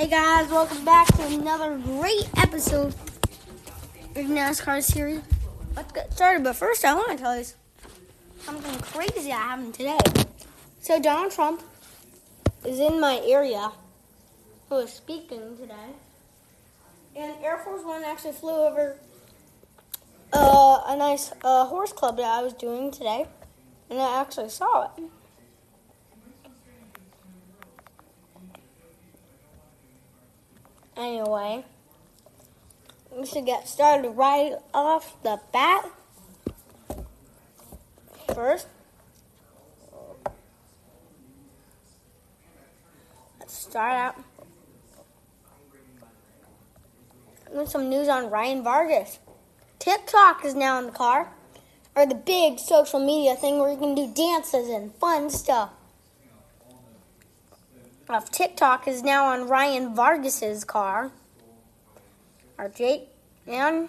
Hey guys, welcome back to another great episode of NASCAR series. Let's get started, but first I want to tell you something crazy I happened today. So Donald Trump is in my area who is speaking today, and Air Force One actually flew over uh, a nice uh, horse club that I was doing today, and I actually saw it. Anyway, we should get started right off the bat. First, let's start out with some news on Ryan Vargas. TikTok is now in the car, or the big social media thing where you can do dances and fun stuff of TikTok is now on Ryan Vargas's car. Our Jake and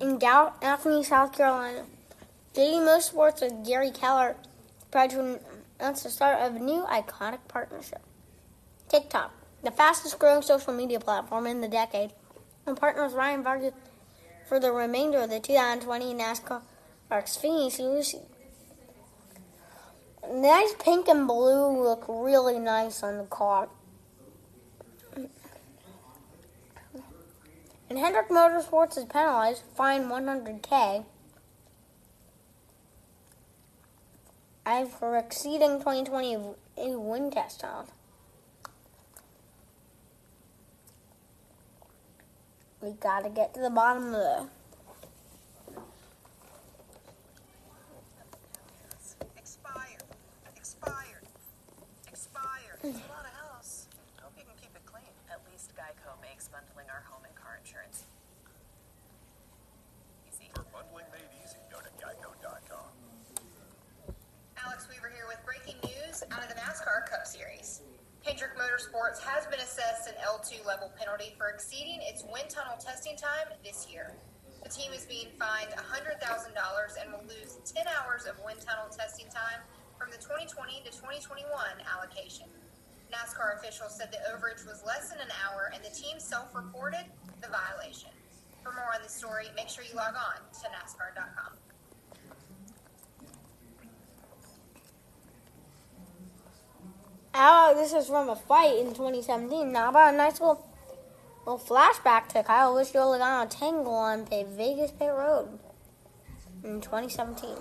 in Gaffney, South Carolina. JD Motorsports with Gary Keller proud to announce the start of a new iconic partnership. TikTok, the fastest growing social media platform in the decade, and partners Ryan Vargas for the remainder of the 2020 NASCAR Xfinity Series nice pink and blue look really nice on the car. And Hendrick Motorsports is penalized, fine 100k. I've for exceeding 2020 wind test time. We gotta get to the bottom of the There's a lot of house. Hope you can keep it clean. At least Geico makes bundling our home and car insurance easy. For bundling made easy, go to geico.com. Alex Weaver here with breaking news out of the NASCAR Cup Series. Hendrick Motorsports has been assessed an L2 level penalty for exceeding its wind tunnel testing time this year. The team is being fined $100,000 and will lose 10 hours of wind tunnel testing time from the 2020 to 2021 allocation. NASCAR officials said the overage was less than an hour and the team self reported the violation. For more on the story, make sure you log on to NASCAR.com. Oh, this is from a fight in 2017. Now about a nice little, little flashback to Kyle Busch Logano Tangle on the Vegas Pit Road in 2017.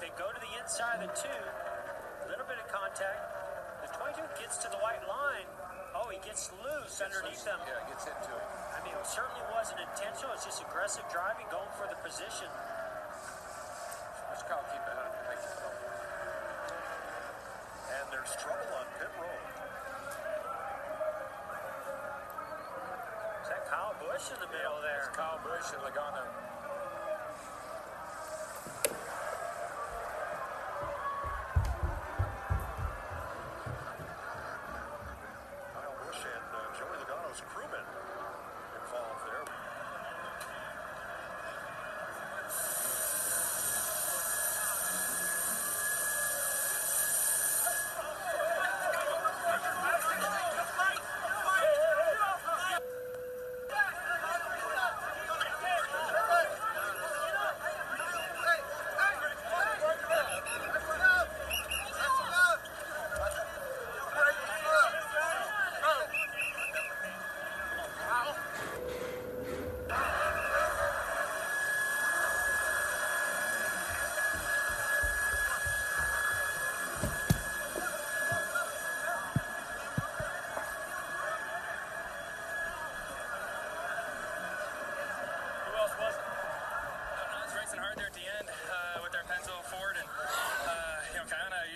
they go to the inside of the two. A little bit of contact. The 22 gets to the white line. Oh, he gets them. Yeah, gets into it. I mean, it certainly wasn't intentional. It's just aggressive driving, going for the position. Let's Kyle keep of Thank you, Phil. And there's trouble on pit road. Is that Kyle Busch in the middle there? It's Kyle Busch and Logano.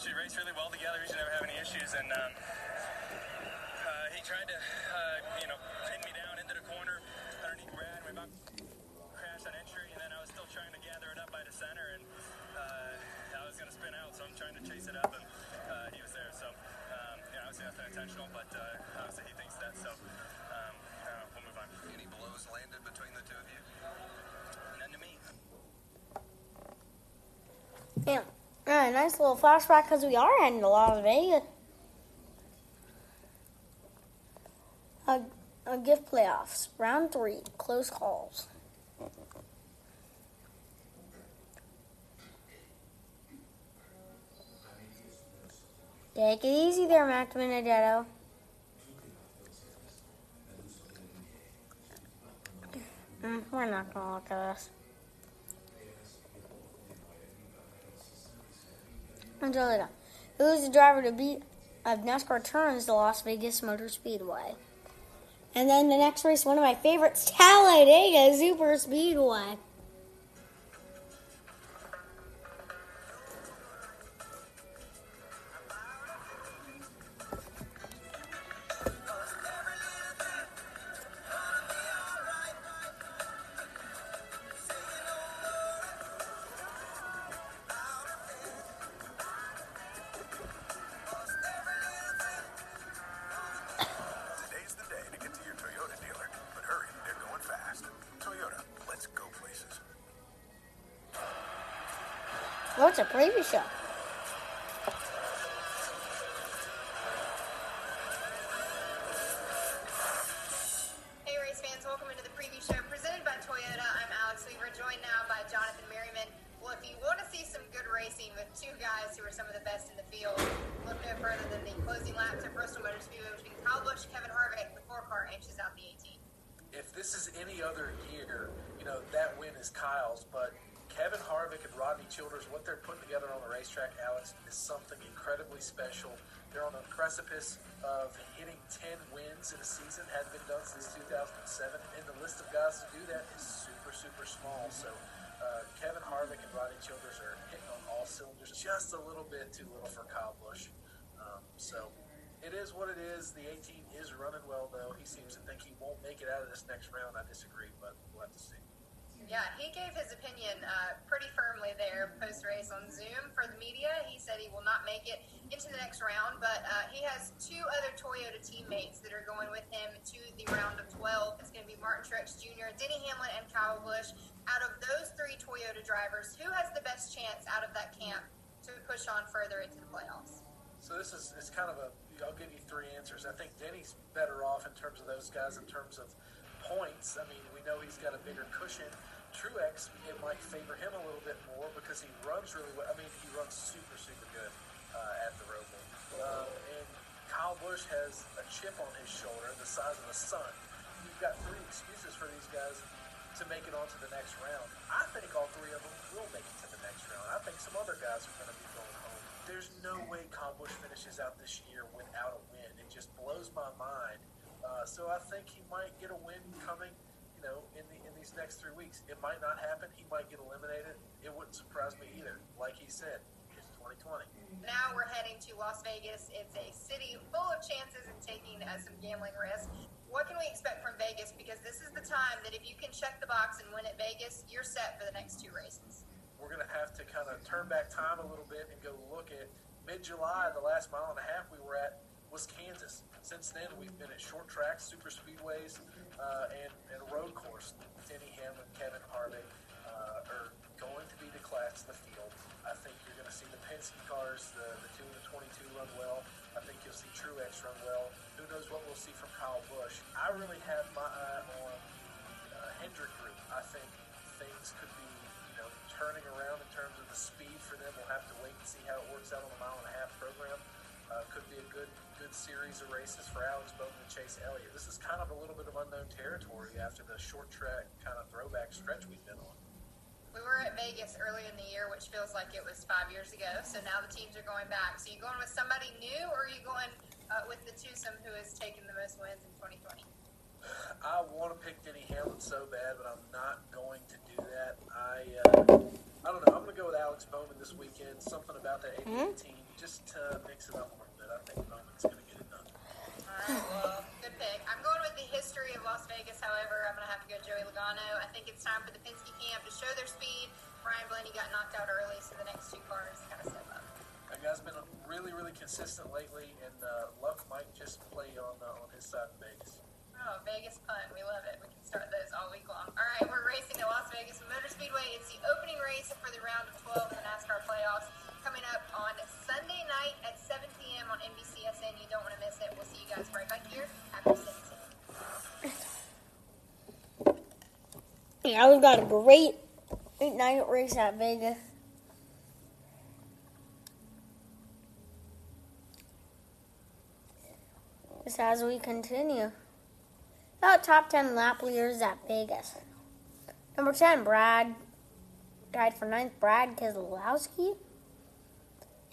usually race really well together. We usually never have any issues. And um, uh, he tried to, uh, you know, pin me down into the corner underneath Brad. We about crashed on entry, and then I was still trying to gather it up by the center, and uh, I was going to spin out, so I'm trying to chase it up, and uh, he was there. So, um, yeah, obviously that's not intentional, but uh, obviously he thinks that. So. Alright, nice little flashback because we are heading to Las Vegas. A, a gift playoffs, round three, close calls. Take it easy there, Matt DiBenedetto. Mm, we're not gonna look at this. Angelica, who is the driver to beat of NASCAR turns the Las Vegas Motor Speedway? And then the next race, one of my favorites, Talladega Super Speedway. Oh, it's a preview show. Hey, race fans, welcome into the preview show presented by Toyota. I'm Alex Weaver, joined now by Jonathan Merriman. Well, if you want to see some good racing with two guys who are some of the best in the field, look no further than the closing laps at Bristol Motor Speedway between Kyle Busch, Kevin Harvick, the four car inches out the 18. if this is any other year, you know, that win is Kyle's, but Kevin Harvick and Rodney Childers, what they're putting together on the racetrack, Alex, is something incredibly special. They're on the precipice of hitting 10 wins in a season, hadn't been done since 2007, and the list of guys to do that is super, super small. So uh, Kevin Harvick and Rodney Childers are hitting on all cylinders, just a little bit too little for Kyle Busch. Um, so it is what it is. The 18 is running well, though. He seems to think he won't make it out of this next round. I disagree, but we'll have to see. Yeah, he gave his opinion uh, pretty firmly there post race on Zoom for the media. He said he will not make it into the next round, but uh, he has two other Toyota teammates that are going with him to the round of 12. It's going to be Martin Truex Jr., Denny Hamlin, and Kyle Busch. Out of those three Toyota drivers, who has the best chance out of that camp to push on further into the playoffs? So this is it's kind of a. I'll give you three answers. I think Denny's better off in terms of those guys in terms of points. I mean, we know he's got a bigger cushion. Truex, it might favor him a little bit more because he runs really well. I mean, he runs super, super good uh, at the Roval. Um, and Kyle Busch has a chip on his shoulder the size of the sun. You've got three excuses for these guys to make it onto the next round. I think all three of them will make it to the next round. I think some other guys are going to be going home. There's no way Kyle Busch finishes out this year without a win. It just blows my mind. Uh, so I think he might get a win coming, you know, in the in these next three weeks. It might not happen. He might get eliminated. It wouldn't surprise me either. Like he said, it's 2020. Now we're heading to Las Vegas. It's a city full of chances and taking uh, some gambling risks. What can we expect from Vegas? Because this is the time that if you can check the box and win at Vegas, you're set for the next two races. we're going to have to kind of turn back time a little bit and go look at mid July, the last mile and a half we were at was Kansas. Since then, we've been at short tracks, super speedways, uh, and, and road course. Denny Hamlin, Kevin Harvick uh, are going to be the class of the field. I think you're going to see the Penske cars, the, the 2 and the 22 run well. I think you'll see Truex run well. Who knows what we'll see from Kyle Busch. I really have my eye on uh, Hendrick Group. I think things could be, you know, turning around in terms of the speed for them. We'll have to wait and see how it works out on the mile and a half program. Uh, could be a good good series of races for Alex Bowman and Chase Elliott. This is kind of a little bit of unknown territory after the short track kind of throwback stretch we've been on. We were at Vegas early in the year, which feels like it was five years ago. So now the teams are going back. So you going with somebody new, or are you going uh, with the twosome who has taken the most wins in 2020? I want to pick Denny Hamlin so bad, but I'm not going to do that. I uh, I don't know. I'm going to go with Alex Bowman this weekend. Something about that 88 team, just to mix it up a little. I think Bowman's going to get it done. All right, well, good pick. I'm going with the history of Las Vegas, however. I'm going to have to go Joey Logano. I think it's time for the Penske camp to show their speed. Ryan Blaney got knocked out early, so the next two cars got to step up. That guy's been really, really consistent lately, and uh, luck might just play on uh, on his side in Vegas. Oh, Vegas pun. We love it. We can start those all week long. All right, we're racing at Las Vegas Motor Speedway. It's the opening race for the round of 12 of the NASCAR playoffs coming up on Sunday night at 7 p.m. on NBCSN. You don't want to miss it. We'll see you guys right back here after City. Yeah, we've got a great night race at Vegas. Just as we continue. About top 10 lap leaders at Vegas. Number 10, Brad. Tied for ninth, Brad Keselowski.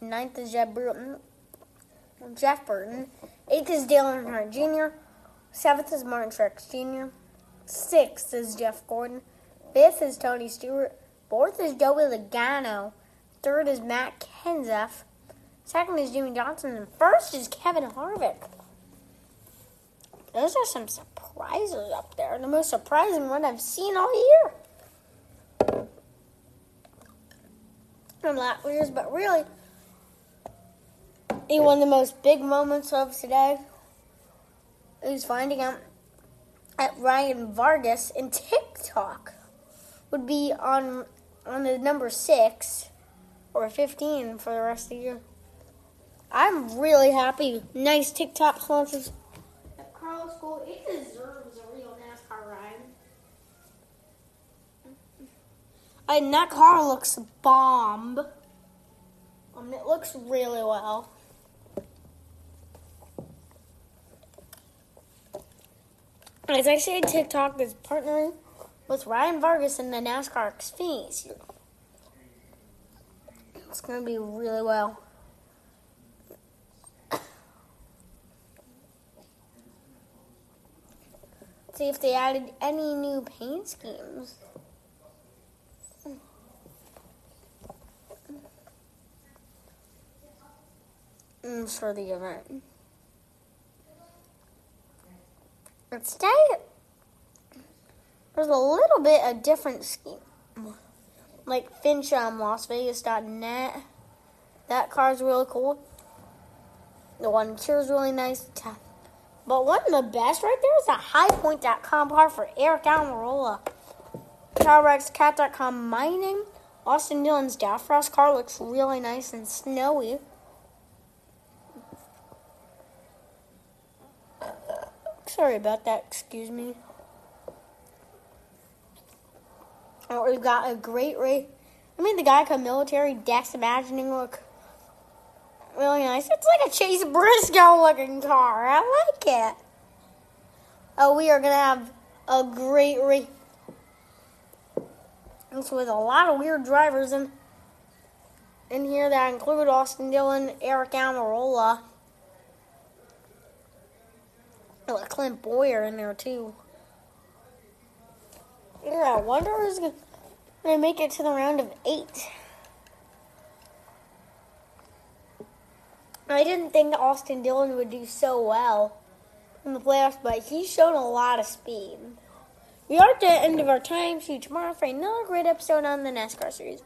And ninth is Jeff Burton. Jeff Burton. Eighth is Dale Earnhardt Jr. Seventh is Martin Truex Jr. Sixth is Jeff Gordon. Fifth is Tony Stewart. Fourth is Joey Logano. Third is Matt Kenseth. Second is Jimmie Johnson. And first is Kevin Harvick. Those are some surprises up there. The most surprising one I've seen all year. Lap leaders, but really, one of the most big moments of today is finding out that Ryan Vargas in TikTok would be on on the number six or fifteen for the rest of the year. I'm really happy. Nice TikTok sponsors. Carlos Gold, it deserves a real NASCAR ride. And that car looks bomb. Um, it looks really well. As I say, TikTok is partnering with Ryan Vargas in the NASCAR Xfinity. It's going to be really well. See if they added any new paint schemes. Mm, for the event. Instead, there's a little bit of different scheme. Like Fincham, LasVegas.net. That card's really cool. The one here is really nice. But one of the best right there is a highpoint.com car for Aric Almirola. CalRexCat.com mining. Austin Dillon's Dalfrost car looks really nice and snowy. Sorry about that, excuse me. Oh, we've got a great race. I mean, the Geico military Dex Imagining look really nice. It's like a Chase Briscoe looking car. I like it. Oh, we are going to have a great race. It's with a lot of weird drivers in, in here that include Austin Dillon, Aric Almirola. Oh, Clint Bowyer in there too. Yeah, I wonder who's to make it to the round of eight. I didn't think Austin Dillon would do so well in the playoffs, but he's shown a lot of speed. We are at the end of our time. See you tomorrow for another great episode on the NASCAR series.